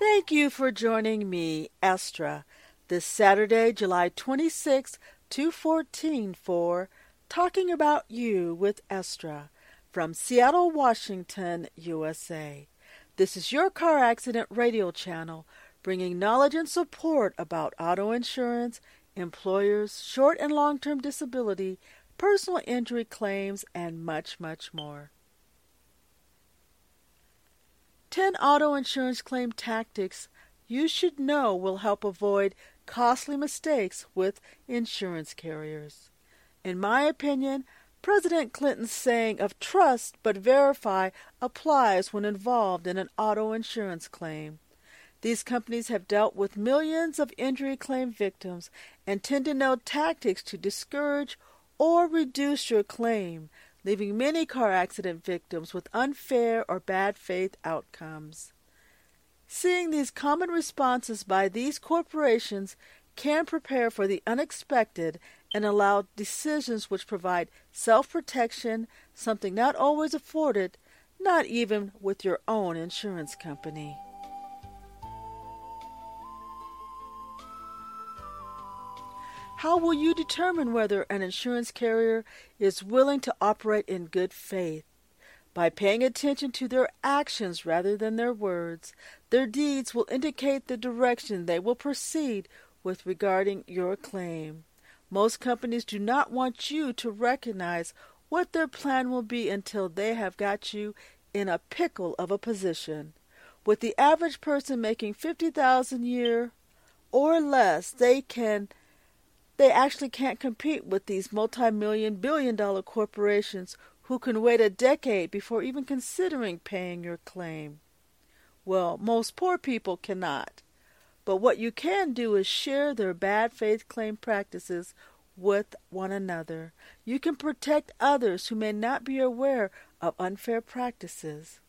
Thank you for joining me, Estra, this Saturday, July 26, 2014, for Talking About You with Estra from Seattle, Washington, USA. This is your car accident radio channel bringing knowledge and support about auto insurance, employers, short and long term disability, personal injury claims, and much, much more. 10 auto insurance claim tactics you should know will help avoid costly mistakes with insurance carriers. In my opinion, President Clinton's saying of trust but verify applies when involved in an auto insurance claim. These companies have dealt with millions of injury claim victims and tend to know tactics to discourage or reduce your claim, leaving many car accident victims with unfair or bad faith outcomes. Seeing these common responses by these corporations can prepare for the unexpected and allow decisions which provide self protection, something not always afforded, not even with your own insurance company. How will you determine whether an insurance carrier is willing to operate in good faith? By paying attention to their actions rather than their words, their deeds will indicate the direction they will proceed with regarding your claim. Most companies do not want you to recognize what their plan will be until they have got you in a pickle of a position. With the average person making 50,000 a year or less, they can they actually can't compete with these multi-million billion dollar corporations who can wait a decade before even considering paying your claim. Well, most poor people cannot. But what you can do is share their bad faith claim practices with one another. You can protect others who may not be aware of unfair practices.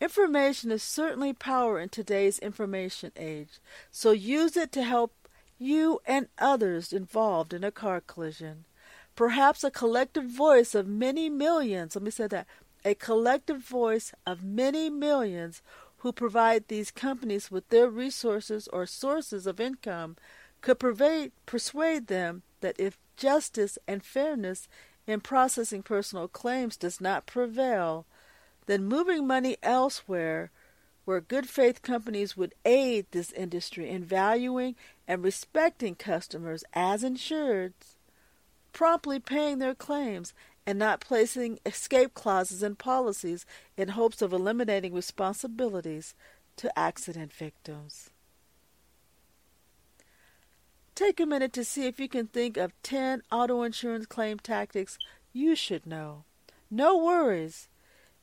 Information is certainly power in today's information age, so use it to help you and others involved in a car collision. Perhaps a collective voice of many millions, let me say that, a collective voice of many millions who provide these companies with their resources or sources of income could pervade, persuade them that if justice and fairness in processing personal claims does not prevail, then moving money elsewhere where good faith companies would aid this industry in valuing and respecting customers as insureds, promptly paying their claims, and not placing escape clauses in policies in hopes of eliminating responsibilities to accident victims. Take a minute to see if you can think of 10 auto insurance claim tactics you should know. No worries.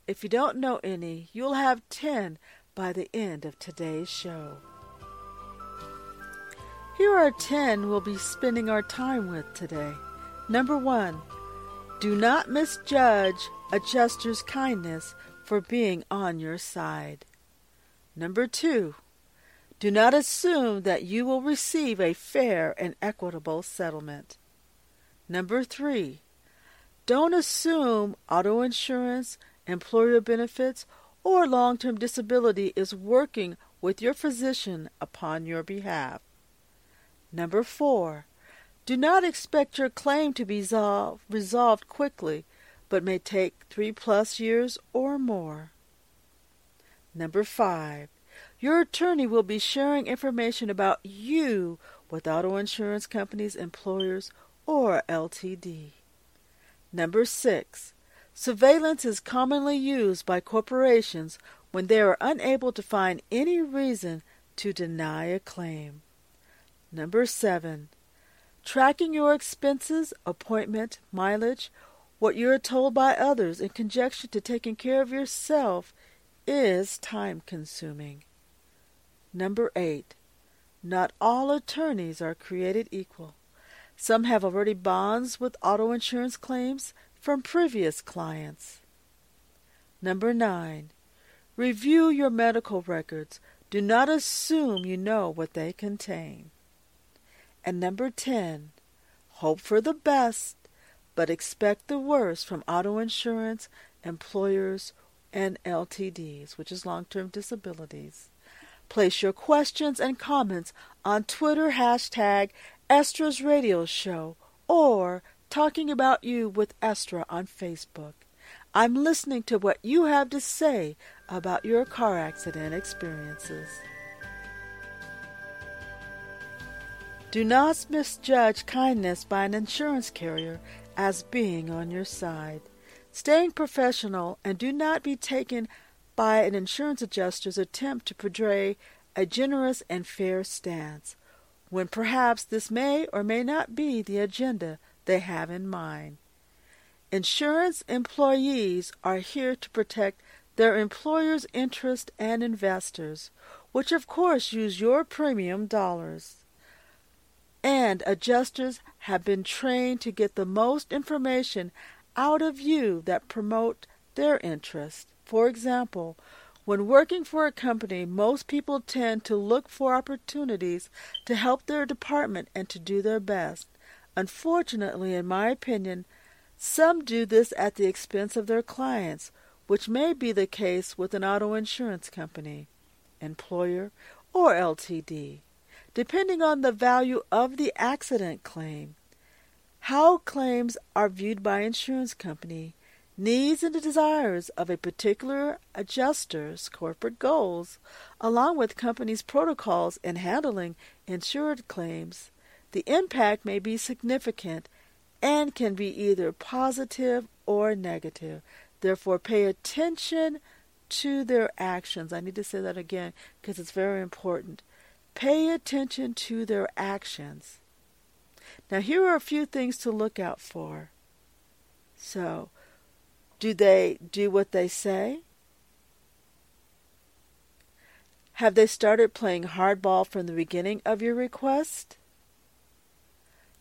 If you don't know any, you'll have 10 by the end of today's show. Here are 10 we'll be spending our time with today. Number 1. Do not misjudge a adjuster's kindness for being on your side. Number 2. Do not assume that you will receive a fair and equitable settlement. Number 3. Don't assume auto insurance, employer benefits, or long term disability is working with your physician upon your behalf. Number four, do not expect your claim to be resolved, quickly, but may take three plus years or more. Number five, your attorney will be sharing information about you with auto insurance companies, employers, or LTD. Number six, Surveillance is commonly used by corporations when they are unable to find any reason to deny a claim. Number 7. Tracking your expenses, appointment, mileage, what you are told by others in conjunction to taking care of yourself is time consuming. Number 8. Not all attorneys are created equal. Some have already bonds with auto insurance claims from previous clients. Number 9. Review your medical records. Do not assume you know what they contain. And number 10. Hope for the best, but expect the worst from auto insurance, employers, and LTDs, which is long term disabilities. Place your questions and comments on Twitter hashtag Estra's Radio Show or Talking About You with Estra on Facebook. I'm listening to what you have to say about your car accident experiences. Do not misjudge kindness by an insurance carrier as being on your side. Staying professional and do not be taken by an insurance adjuster's attempt to portray a generous and fair stance, when perhaps this may or may not be the agenda they have in mind. Insurance employees are here to protect their employer's interest and investors, which of course use your premium dollars. And adjusters have been trained to get the most information out of you that promote their interest. For example, when working for a company, most people tend to look for opportunities to help their department and to do their best. Unfortunately, in my opinion, some do this at the expense of their clients, which may be the case with an auto insurance company, employer, or LTD, depending on the value of the accident claim. How claims are viewed by insurance company, needs and desires of a particular adjuster's corporate goals, along with company's protocols in handling insured claims, the impact may be significant and can be either positive or negative. Therefore, pay attention to their actions. I need to say that again because it's very important. Pay attention to their actions. Now, here are a few things to look out for. So, do they do what they say? Have they started playing hardball from the beginning of your request?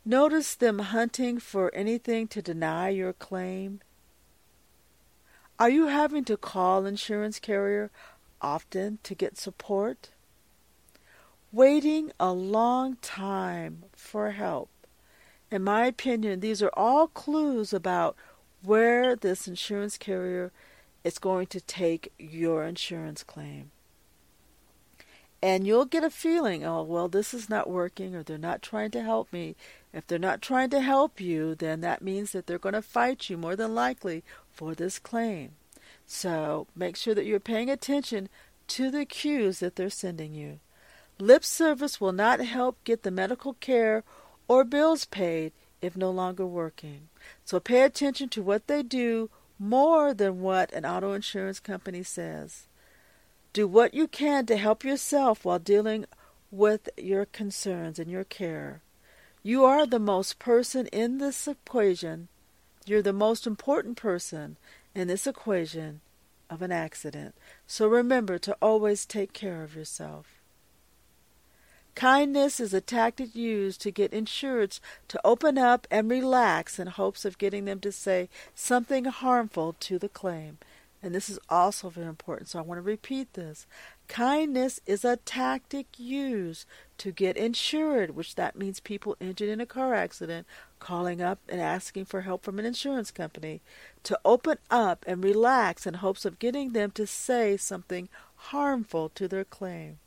Notice them hunting for anything to deny your claim. Are you having to call insurance carrier often to get support? Waiting a long time for help. In my opinion, these are all clues about where this insurance carrier is going to take your insurance claim. And you'll get a feeling, oh, well, this is not working, or they're not trying to help me. If they're not trying to help you, then that means that they're going to fight you more than likely for this claim. So make sure that you're paying attention to the cues that they're sending you. Lip service will not help get the medical care or bills paid if no longer working. So pay attention to what they do more than what an auto insurance company says. Do what you can to help yourself while dealing with your concerns and your care. You are the most person in this equation. You're the most important person in this equation of an accident. So remember to always take care of yourself. Kindness is a tactic used to get insureds to open up and relax in hopes of getting them to say something harmful to the claim. And this is also very important, so I want to repeat this. Kindness is a tactic used to get insured, which that means people injured in a car accident calling up and asking for help from an insurance company, to open up and relax in hopes of getting them to say something harmful to their claim.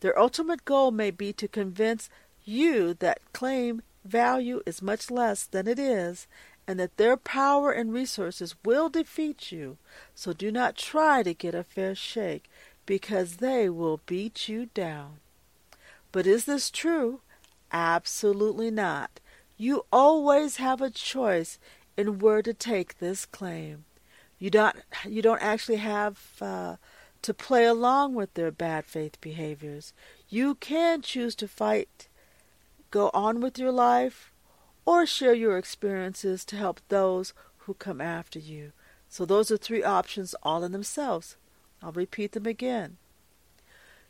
Their ultimate goal may be to convince you that claim value is much less than it is and that their power and resources will defeat you. So do not try to get a fair shake, because they will beat you down. But is this true? Absolutely not. You always have a choice in where to take this claim. You don't you don't actually have uh, to play along with their bad faith behaviors. You can choose to fight, go on with your life, or share your experiences to help those who come after you. So those are three options all in themselves. I'll repeat them again.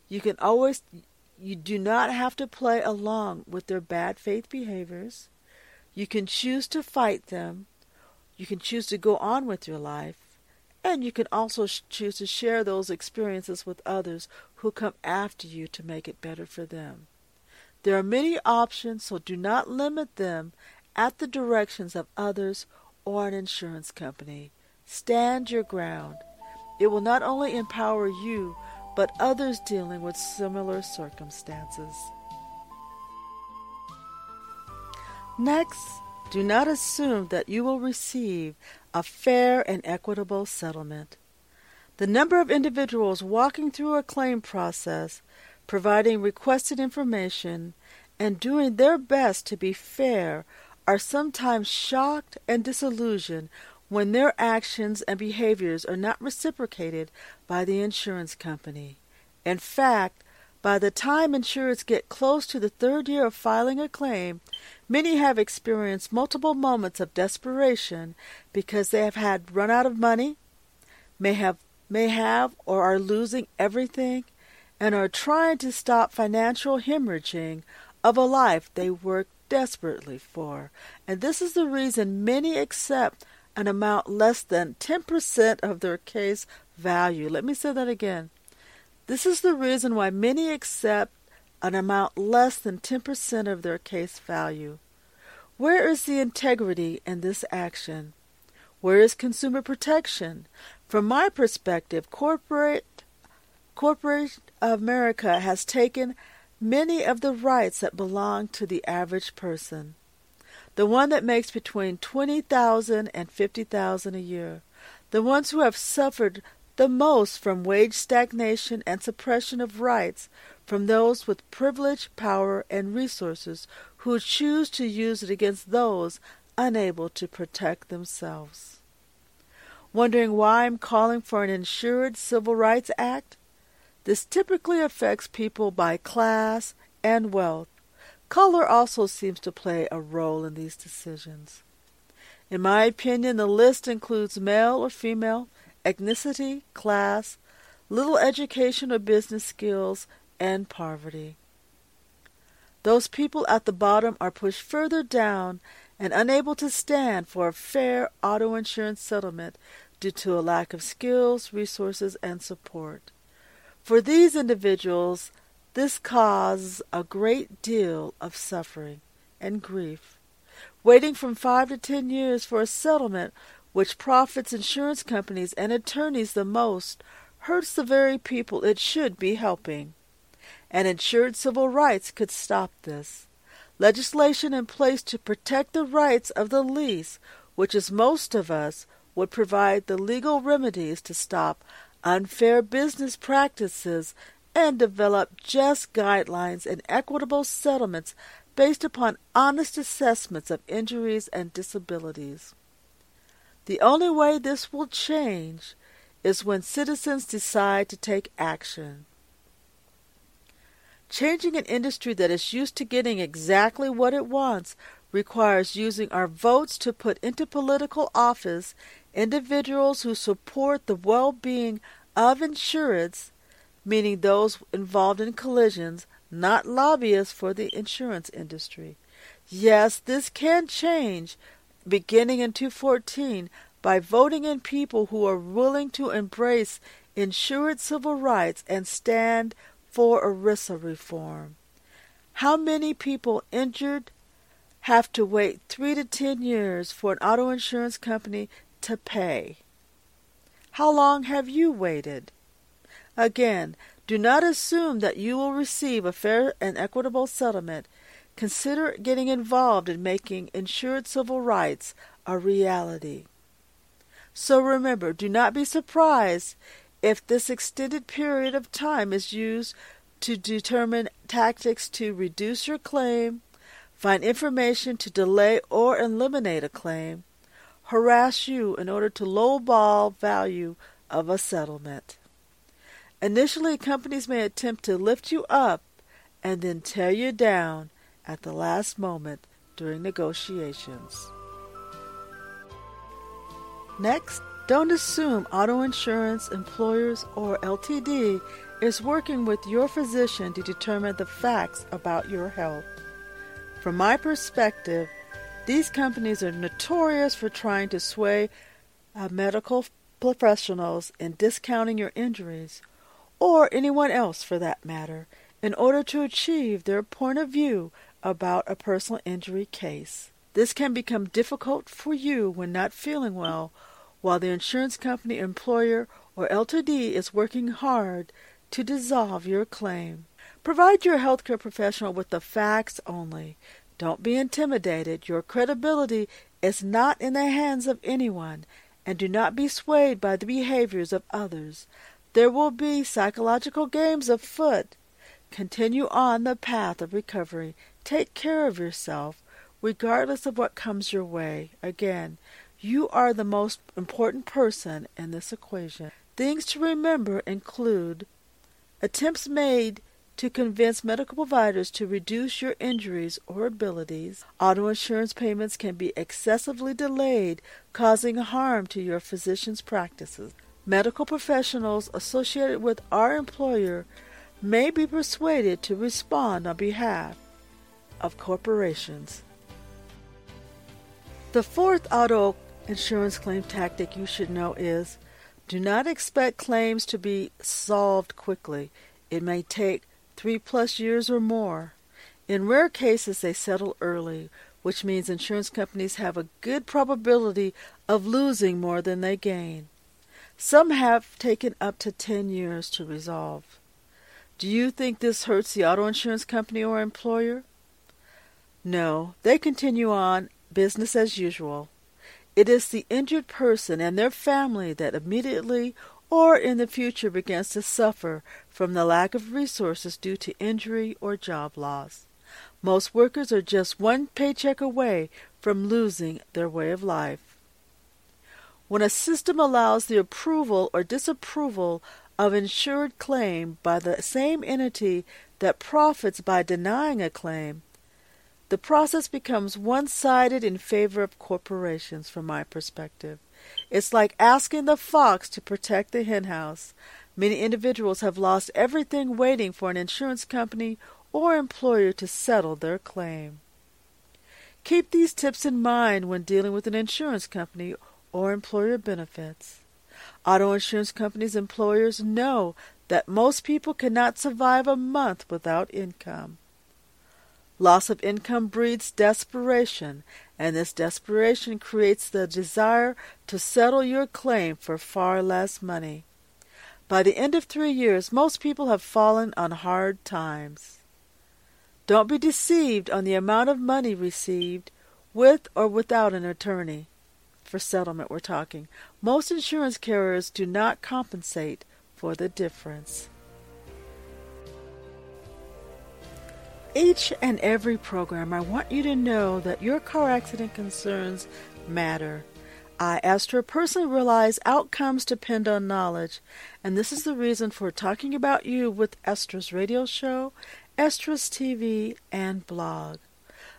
You can always you do not have to play along with their bad faith behaviors. You can choose to fight them. You can choose to go on with your life. And you can also choose to share those experiences with others who come after you to make it better for them. There are many options, so do not limit them at the directions of others or an insurance company. Stand your ground. It will not only empower you, but others dealing with similar circumstances. Next, do not assume that you will receive a fair and equitable settlement. The number of individuals walking through a claim process, providing requested information, and doing their best to be fair are sometimes shocked and disillusioned when their actions and behaviors are not reciprocated by the insurance company. In fact, by the time insurers get close to the third year of filing a claim, many have experienced multiple moments of desperation because they have had run out of money, may have may have or are losing everything and are trying to stop financial hemorrhaging of a life they worked desperately for. And this is the reason many accept an amount less than 10% of their case value. Let me say that again. This is the reason why many accept an amount less than 10% of their case value. Where is the integrity in this action? Where is consumer protection? From my perspective, corporate corporate America has taken many of the rights that belong to the average person. The one that makes between 20,000 and 50,000 a year. The ones who have suffered the most from wage stagnation and suppression of rights from those with privilege, power, and resources who choose to use it against those unable to protect themselves wondering why I'm calling for an insured Civil Rights Act? This typically affects people by class and wealth. Color also seems to play a role in these decisions. In my opinion, the list includes male or female, ethnicity, class, little education or business skills, and poverty. Those people at the bottom are pushed further down and unable to stand for a fair auto insurance settlement due to a lack of skills, resources, and support. For these individuals, this causes a great deal of suffering and grief. Waiting from five to ten years for a settlement which profits insurance companies and attorneys the most hurts the very people it should be helping. And insured civil rights could stop this legislation in place to protect the rights of the least, which is most of us, would provide the legal remedies to stop unfair business practices and develop just guidelines and equitable settlements based upon honest assessments of injuries and disabilities. The only way this will change is when citizens decide to take action. Changing an industry that is used to getting exactly what it wants requires using our votes to put into political office individuals who support the well being of insureds, meaning those involved in collisions, not lobbyists for the insurance industry. Yes, this can change beginning in 2014 by voting in people who are willing to embrace insured civil rights and stand for ERISA reform. How many people injured have to wait three to ten years for an auto insurance company to pay? How long have you waited? Again, do not assume that you will receive a fair and equitable settlement. Consider getting involved in making insured civil rights a reality. So remember, do not be surprised if this extended period of time is used to determine tactics to reduce your claim, find information to delay or eliminate a claim, harass you in order to lowball value of a settlement. Initially, companies may attempt to lift you up and then tear you down at the last moment during negotiations. Next, don't assume auto insurance employers or LTD is working with your physician to determine the facts about your health. From my perspective, these companies are notorious for trying to sway uh, medical professionals in discounting your injuries, or anyone else for that matter, in order to achieve their point of view about a personal injury case. This can become difficult for you when not feeling well while the insurance company, employer, or LTD is working hard to dissolve your claim. Provide your healthcare professional with the facts only. Don't be intimidated. Your credibility is not in the hands of anyone, and do not be swayed by the behaviors of others. There will be psychological games afoot. Continue on the path of recovery. Take care of yourself, regardless of what comes your way. Again, you are the most important person in this equation. Things to remember include attempts made to convince medical providers to reduce your injuries or abilities. Auto insurance payments can be excessively delayed, causing harm to your physician's practices. Medical professionals associated with our employer may be persuaded to respond on behalf of corporations. The fourth auto insurance claim tactic you should know is do not expect claims to be solved quickly. It may take three plus years or more. In rare cases, they settle early, which means insurance companies have a good probability of losing more than they gain. Some have taken up to 10 years to resolve. Do you think this hurts the auto insurance company or employer? No, they continue on business as usual. It is the injured person and their family that immediately or in the future begins to suffer from the lack of resources due to injury or job loss. Most workers are just one paycheck away from losing their way of life. When a system allows the approval or disapproval of insured claim by the same entity that profits by denying a claim, the process becomes one sided in favor of corporations, from my perspective. It's like asking the fox to protect the henhouse. Many individuals have lost everything waiting for an insurance company or employer to settle their claim. Keep these tips in mind when dealing with an insurance company or employer benefits. Auto insurance companies' employers know that most people cannot survive a month without income. Loss of income breeds desperation, and this desperation creates the desire to settle your claim for far less money. By the end of three years, most people have fallen on hard times. Don't be deceived on the amount of money received, with or without an attorney. For settlement, we're talking. Most insurance carriers do not compensate for the difference. Each and every program, I want you to know that your car accident concerns matter. I, Estra, personally realize outcomes depend on knowledge, and this is the reason for talking about you with Estra's radio show, Estra's TV, and blog.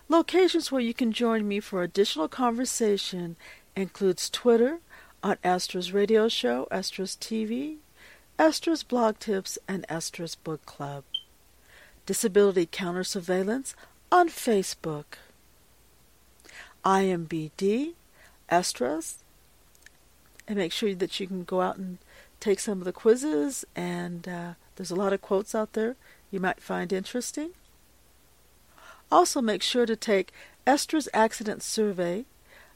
Locations where you can join me for additional conversation includes Twitter on Estra's radio show, Estra's TV, Estra's blog tips, and Estra's book club. Disability Counter Surveillance on Facebook. IMBD, Estras, and make sure that you can go out and take some of the quizzes, and uh, there's a lot of quotes out there you might find interesting. Also, make sure to take Estra's Accident Survey.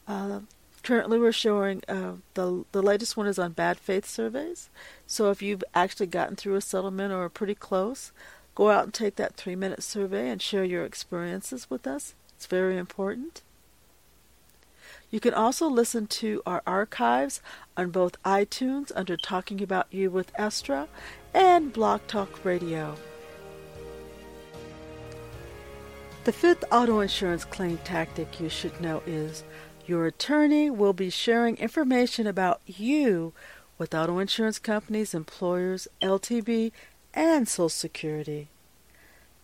Uh, currently, we're showing uh, the the latest one is on bad faith surveys. So, if you've actually gotten through a settlement or are pretty close, Go out and take that three minute survey and share your experiences with us. It's very important. You can also listen to our archives on both iTunes under Talking About You with Estra and Blog Talk Radio. The fifth auto insurance claim tactic you should know is your attorney will be sharing information about you with auto insurance companies, employers, LTD, and Social Security.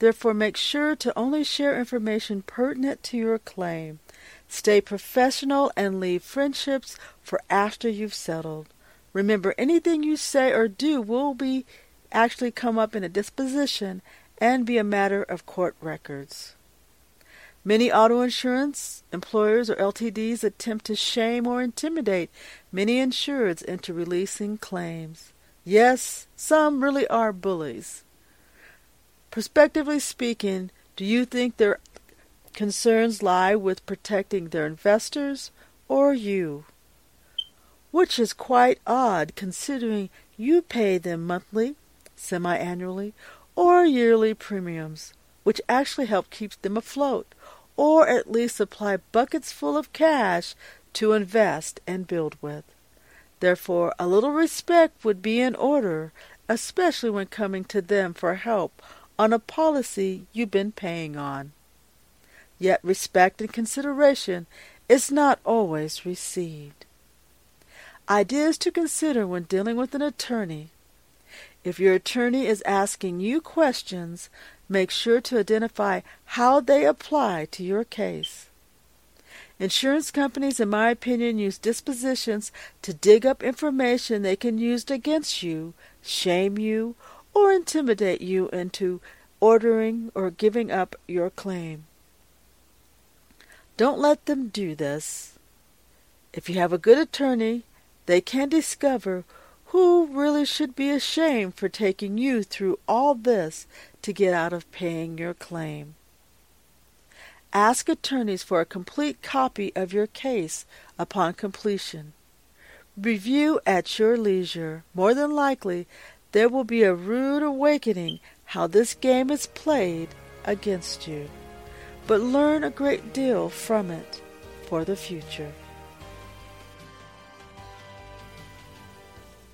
Therefore, make sure to only share information pertinent to your claim. Stay professional and leave friendships for after you've settled. Remember, anything you say or do will be actually come up in a deposition and be a matter of court records. Many auto insurance employers or LTDs attempt to shame or intimidate many insureds into releasing claims. Yes, some really are bullies. Prospectively speaking, do you think their concerns lie with protecting their investors or you? Which is quite odd considering you pay them monthly semi-annually, or yearly premiums, which actually help keep them afloat, or at least supply buckets full of cash to invest and build with. Therefore, a little respect would be in order, especially when coming to them for help on a policy you've been paying on. Yet respect and consideration is not always received. Ideas to consider when dealing with an attorney. If your attorney is asking you questions, make sure to identify how they apply to your case. Insurance companies, in my opinion, use depositions to dig up information they can use against you, shame you, or intimidate you into ordering or giving up your claim. Don't let them do this. If you have a good attorney, they can discover who really should be ashamed for taking you through all this to get out of paying your claim. Ask attorneys for a complete copy of your case upon completion. Review at your leisure. More than likely, there will be a rude awakening how this game is played against you, but learn a great deal from it for the future.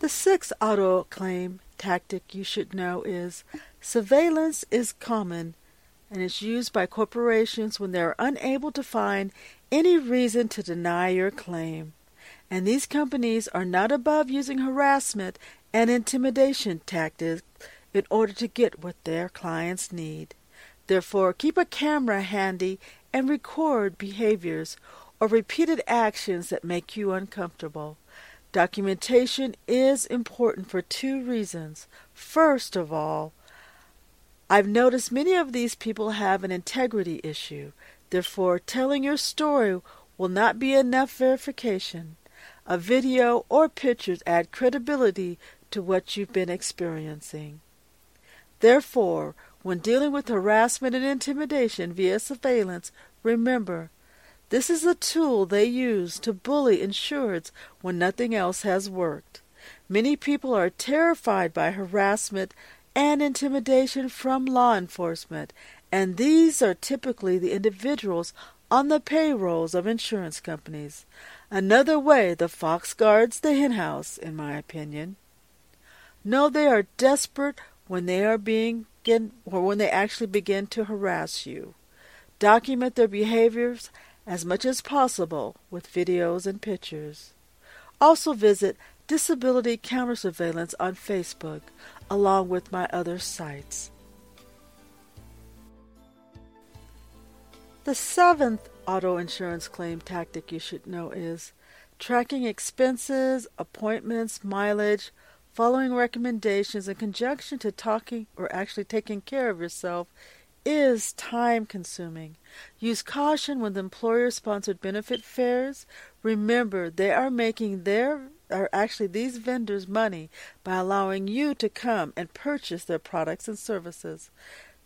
The sixth auto claim tactic you should know is surveillance is common and is used by corporations when they are unable to find any reason to deny your claim. And these companies are not above using harassment and intimidation tactics in order to get what their clients need. Therefore, keep a camera handy and record behaviors or repeated actions that make you uncomfortable. Documentation is important for two reasons. First of all, I've noticed many of these people have an integrity issue. Therefore, telling your story will not be enough verification. A video or pictures add credibility to what you've been experiencing. Therefore, when dealing with harassment and intimidation via surveillance, remember this is a tool they use to bully insureds when nothing else has worked. Many people are terrified by harassment and intimidation from law enforcement, and these are typically the individuals on the payrolls of insurance companies. Another way the fox guards the henhouse, in my opinion. No, they are desperate when they are being or when they actually begin to harass you. Document their behaviors as much as possible with videos and pictures. Also visit Disability Counter Surveillance on Facebook along with my other sites. The seventh auto insurance claim tactic you should know is tracking expenses, appointments, mileage, following recommendations in conjunction to talking or actually taking care of yourself is time consuming. Use caution the employer sponsored benefit fairs. Remember, they are making their are actually these vendors money by allowing you to come and purchase their products and services.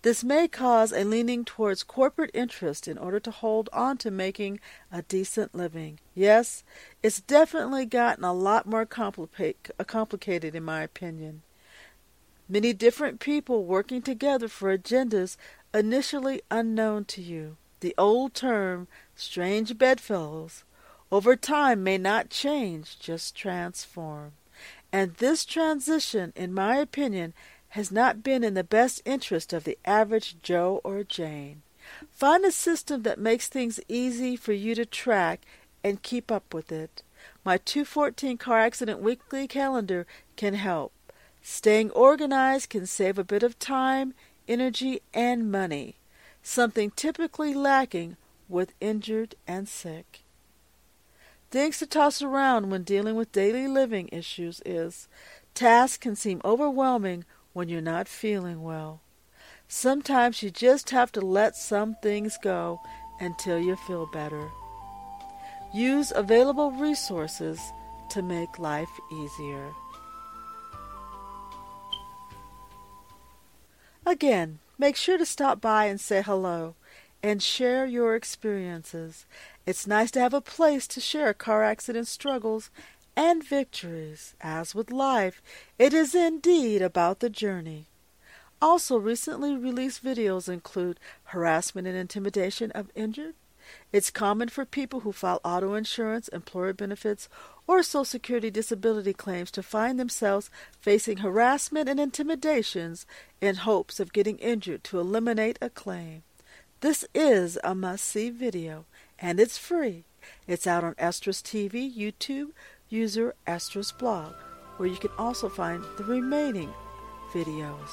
This may cause a leaning towards corporate interest in order to hold on to making a decent living. Yes, it's definitely gotten a lot more uh, complicated, in my opinion. Many different people working together for agendas initially unknown to you. The old term, strange bedfellows, over time may not change, just transform. And this transition, in my opinion, has not been in the best interest of the average Joe or Jane. Find a system that makes things easy for you to track and keep up with it. My 214 car accident weekly calendar can help. Staying organized can save a bit of time, energy, and money, something typically lacking with injured and sick. Things to toss around when dealing with daily living issues is tasks can seem overwhelming when you're not feeling well. Sometimes you just have to let some things go until you feel better. Use available resources to make life easier. Again, make sure to stop by and say hello and share your experiences. It's nice to have a place to share car accident struggles and victories. As with life, it is indeed about the journey. Also, recently released videos include harassment and intimidation of injured. It's common for people who file auto insurance, employer benefits, or Social Security disability claims to find themselves facing harassment and intimidations in hopes of getting injured to eliminate a claim. This is a must see video, and it's free. It's out on Estra's TV, YouTube, user Estra's blog, where you can also find the remaining videos.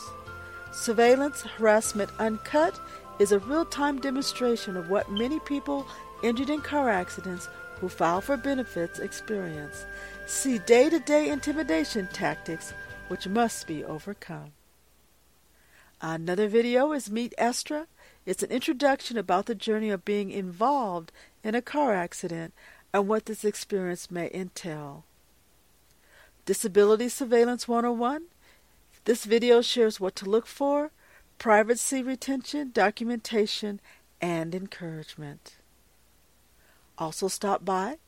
Surveillance Harassment Uncut is a real time demonstration of what many people injured in car accidents who file for benefits experience. See day to day intimidation tactics which must be overcome. Another video is Meet Estra. It's an introduction about the journey of being involved in a car accident and what this experience may entail. Disability Surveillance 101 this video shares what to look for, privacy retention, documentation, and encouragement. Also stop by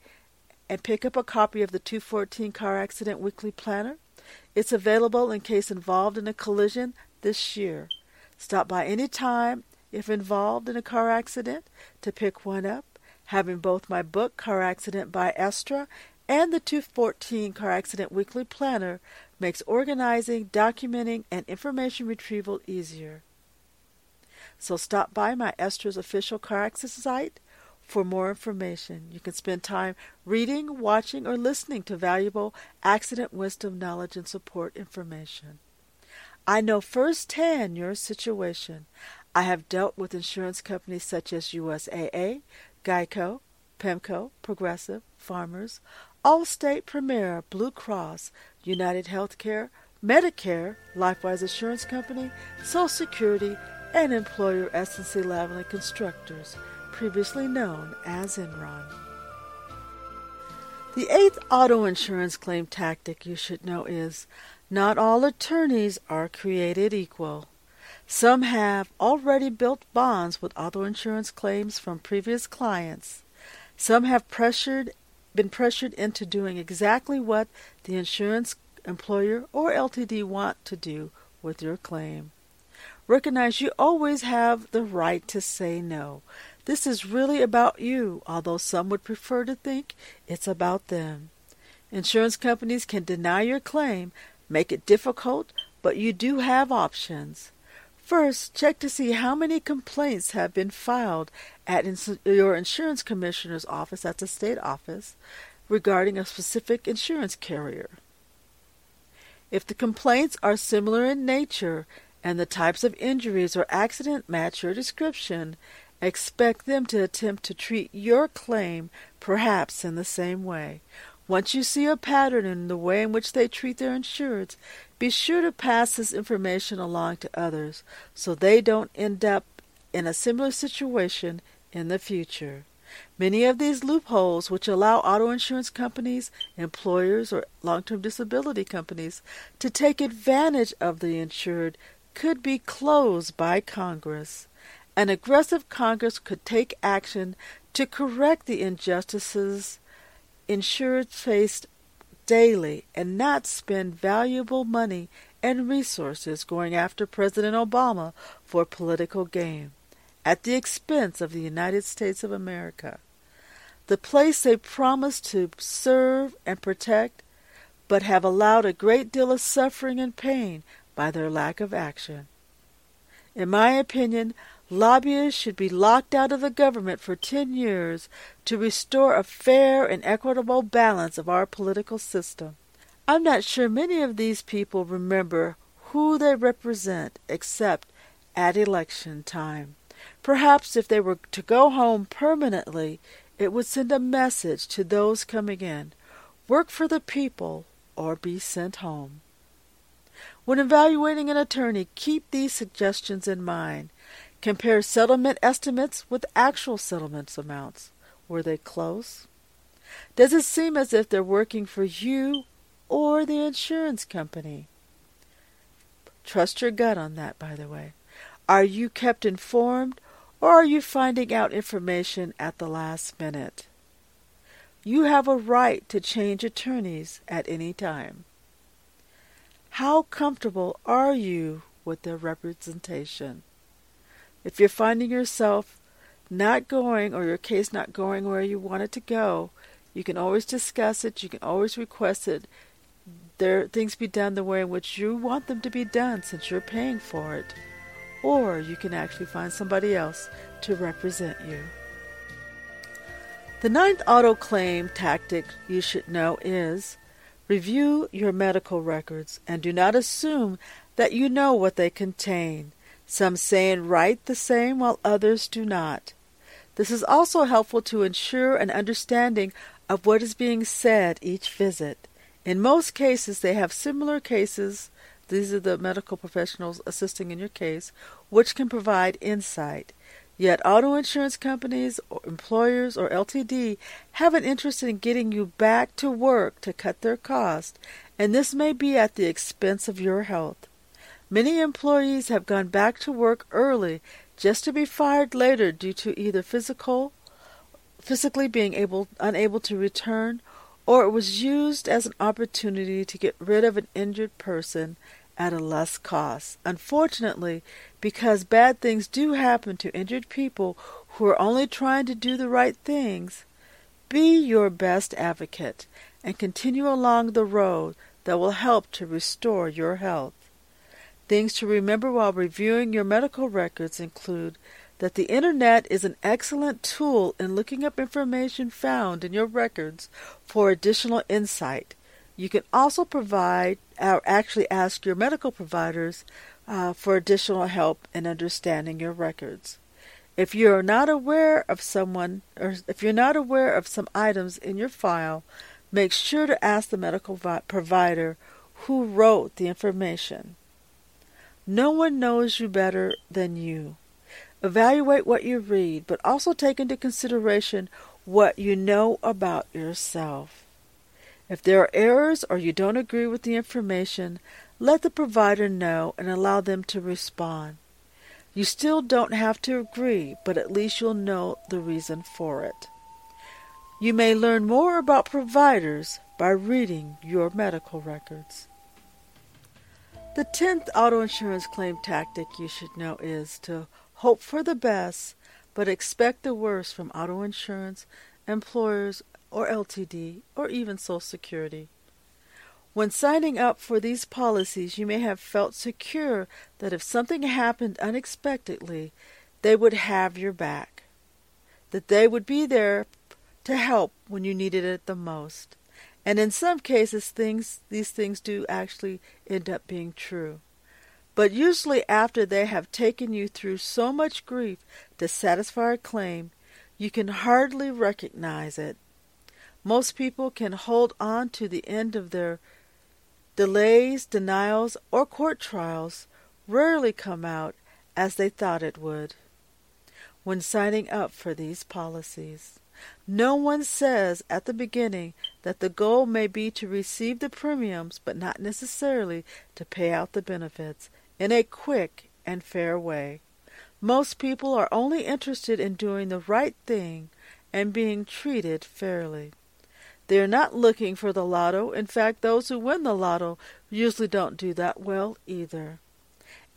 and pick up a copy of the 214 Car Accident Weekly Planner. It's available in case involved in a collision this year. Stop by any time if involved in a car accident to pick one up. Having both my book, Car Accident by Estra, and the 214 Car Accident Weekly Planner makes organizing, documenting, and information retrieval easier. So stop by my Estra's official car accident site for more information. You can spend time reading, watching, or listening to valuable accident wisdom, knowledge, and support information. I know firsthand your situation. I have dealt with insurance companies such as USAA, Geico, PEMCO, Progressive, Farmers, Allstate Premera, Blue Cross, United Healthcare, Medicare, Lifewise Assurance Company, Social Security, and employer SNC-Lavalin Constructors, previously known as Enron. The eighth auto insurance claim tactic you should know is not all attorneys are created equal. Some have already built bonds with auto insurance claims from previous clients. Some have pressured been pressured into doing exactly what the insurance employer or LTD want to do with your claim. Recognize you always have the right to say no. This is really about you, although some would prefer to think it's about them. Insurance companies can deny your claim, make it difficult, but you do have options. First, check to see how many complaints have been filed at ins- your insurance commissioner's office at the state office regarding a specific insurance carrier. If the complaints are similar in nature and the types of injuries or accident match your description, expect them to attempt to treat your claim perhaps in the same way. Once you see a pattern in the way in which they treat their insureds, be sure to pass this information along to others so they don't end up in a similar situation in the future. Many of these loopholes, which allow auto insurance companies, employers, or long term disability companies to take advantage of the insured, could be closed by Congress. An aggressive Congress could take action to correct the injustices insured faced daily and not spend valuable money and resources going after President Obama for political gain at the expense of the United States of America, the place they promised to serve and protect, but have allowed a great deal of suffering and pain by their lack of action. In my opinion, Lobbyists should be locked out of the government for 10 years to restore a fair and equitable balance of our political system. I'm not sure many of these people remember who they represent except at election time. Perhaps if they were to go home permanently, it would send a message to those coming in work for the people or be sent home. When evaluating an attorney, keep these suggestions in mind. Compare settlement estimates with actual settlements amounts. Were they close? Does it seem as if they're working for you or the insurance company? Trust your gut on that, by the way. Are you kept informed or are you finding out information at the last minute? you have a right to change attorneys at any time. How comfortable are you with their representation? If you're finding yourself not going or your case not going where you want it to go, you can always discuss it, you can always request it. There things be done the way in which you want them to be done since you're paying for it. Or you can actually find somebody else to represent you. The ninth auto claim tactic you should know is review your medical records and do not assume that you know what they contain. Some say and write the same while others do not. This is also helpful to ensure an understanding of what is being said each visit. In most cases, they have similar cases. These are the medical professionals assisting in your case, which can provide insight. Yet auto insurance companies, or employers, or LTD have an interest in getting you back to work to cut their cost, and this may be at the expense of your health. Many employees have gone back to work early just to be fired later due to either physical physically being able unable to return or it was used as an opportunity to get rid of an injured person at a less cost. Unfortunately, because bad things do happen to injured people who are only trying to do the right things, be your best advocate and continue along the road that will help to restore your health. Things to remember while reviewing your medical records include that the Internet is an excellent tool in looking up information found in your records for additional insight. You can also provide or actually ask your medical providers uh, for additional help in understanding your records. If you are not aware of someone or if you're not aware of some items in your file, make sure to ask the medical vi- provider who wrote the information. No one knows you better than you. Evaluate what you read, but also take into consideration what you know about yourself. If there are errors or you don't agree with the information, let the provider know and allow them to respond. You still don't have to agree, but at least you'll know the reason for it. You may learn more about providers by reading your medical records. The tenth auto insurance claim tactic you should know is to hope for the best but expect the worst from auto insurance, employers, or LTD, or even Social Security. When signing up for these policies, you may have felt secure that if something happened unexpectedly, they would have your back, that they would be there to help when you needed it the most. And in some cases, things these things do actually end up being true. But usually, after they have taken you through so much grief to satisfy a claim, you can hardly recognize it most people can hold on to the end of their delays, denials, or court trials rarely come out as they thought it would when signing up for these policies. No one says at the beginning that the goal may be to receive the premiums but not necessarily to pay out the benefits in a quick and fair way. Most people are only interested in doing the right thing and being treated fairly. They're not looking for the lotto. In fact, those who win the lotto usually don't do that well either.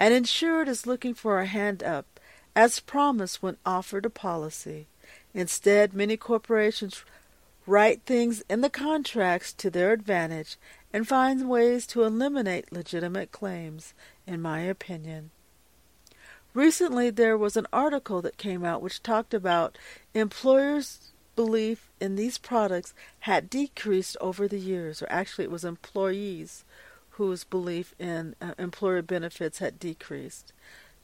An insured is looking for a hand up, as promised when offered a policy. Instead, many corporations write things in the contracts to their advantage and find ways to eliminate legitimate claims, in my opinion. Recently, there was an article that came out which talked about employers belief in these products had decreased over the years, or actually, it was employees whose belief in uh, employer benefits had decreased.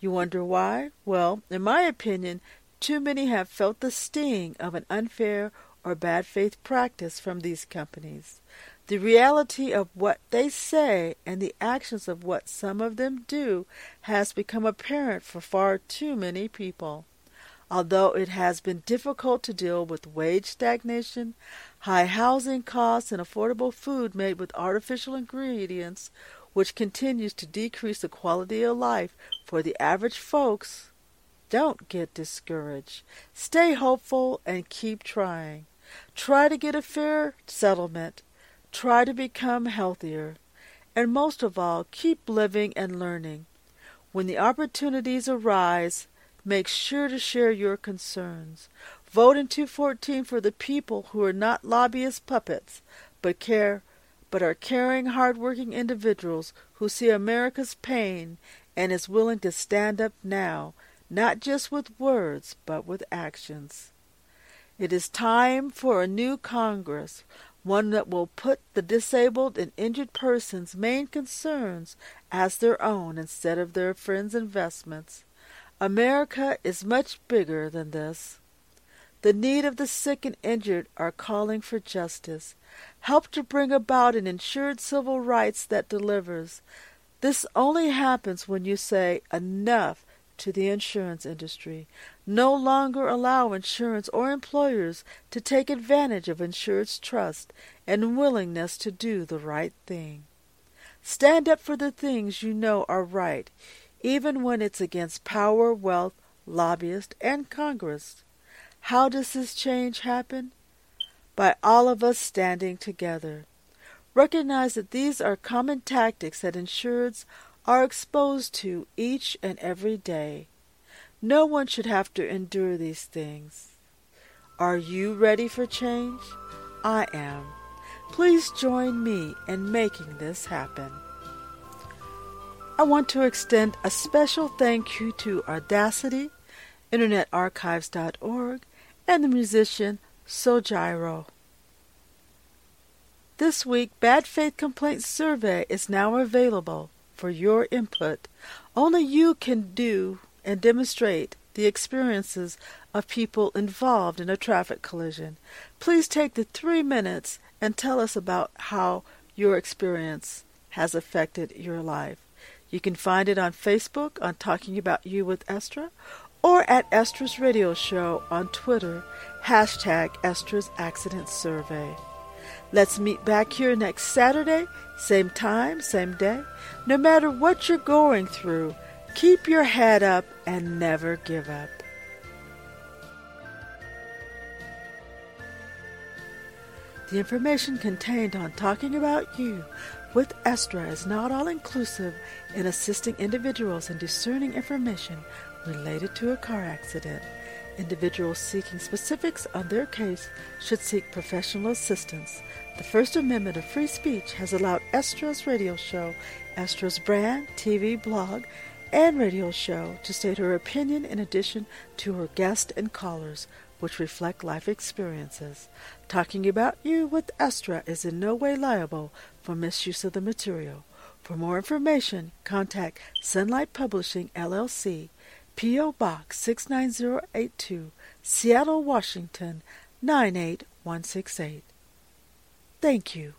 You wonder why? Well, in my opinion, too many have felt the sting of an unfair or bad faith practice from these companies. The reality of what they say and the actions of what some of them do has become apparent for far too many people. Although it has been difficult to deal with wage stagnation, high housing costs, and affordable food made with artificial ingredients, which continues to decrease the quality of life for the average folks, don't get discouraged. Stay hopeful and keep trying. Try to get a fair settlement. Try to become healthier. And most of all, keep living and learning. When the opportunities arise, make sure to share your concerns. Vote in 214 for the people who are not lobbyist puppets, but care but are caring, hard-working individuals who see America's pain and is willing to stand up now, not just with words, but with actions. It is time for a new Congress, one that will put the disabled and injured person's main concerns as their own instead of their friends' investments. America is much bigger than this. The need of the sick and injured are calling for justice. Help to bring about an insured civil rights that delivers. This only happens when you say enough to the insurance industry. No longer allow insurance or employers to take advantage of insured's trust and willingness to do the right thing. Stand up for the things you know are right, even when it's against power, wealth, lobbyists, and Congress. How does this change happen? By all of us standing together. Recognize that these are common tactics that insureds are exposed to each and every day. No one should have to endure these things. Are you ready for change? I am. Please join me in making this happen. I want to extend a special thank you to Audacity, InternetArchives.org, and the musician Sojiro. This week, Bad Faith Complaints Survey is now available for your input. Only you can do and demonstrate the experiences of people involved in a traffic collision. Please take the three minutes and tell us about how your experience has affected your life. You can find it on Facebook on Talking About You with Estra or at Estra's radio show on Twitter, hashtag Estra's Accident Survey. Let's meet back here next Saturday, same time, same day. No matter what you're going through, keep your head up and never give up. The information contained on Talking About You with Estra is not all inclusive in assisting individuals in discerning information related to a car accident. Individuals seeking specifics on their case should seek professional assistance. The First Amendment of free speech has allowed Estra's radio show, Estra's brand, TV, blog, and radio show to state her opinion in addition to her guests and callers, which reflect life experiences. Talking about you with Estra is in no way liable for misuse of the material. For more information, contact Sunlight Publishing LLC P.O. Box 69082, Seattle, Washington 98168. Thank you.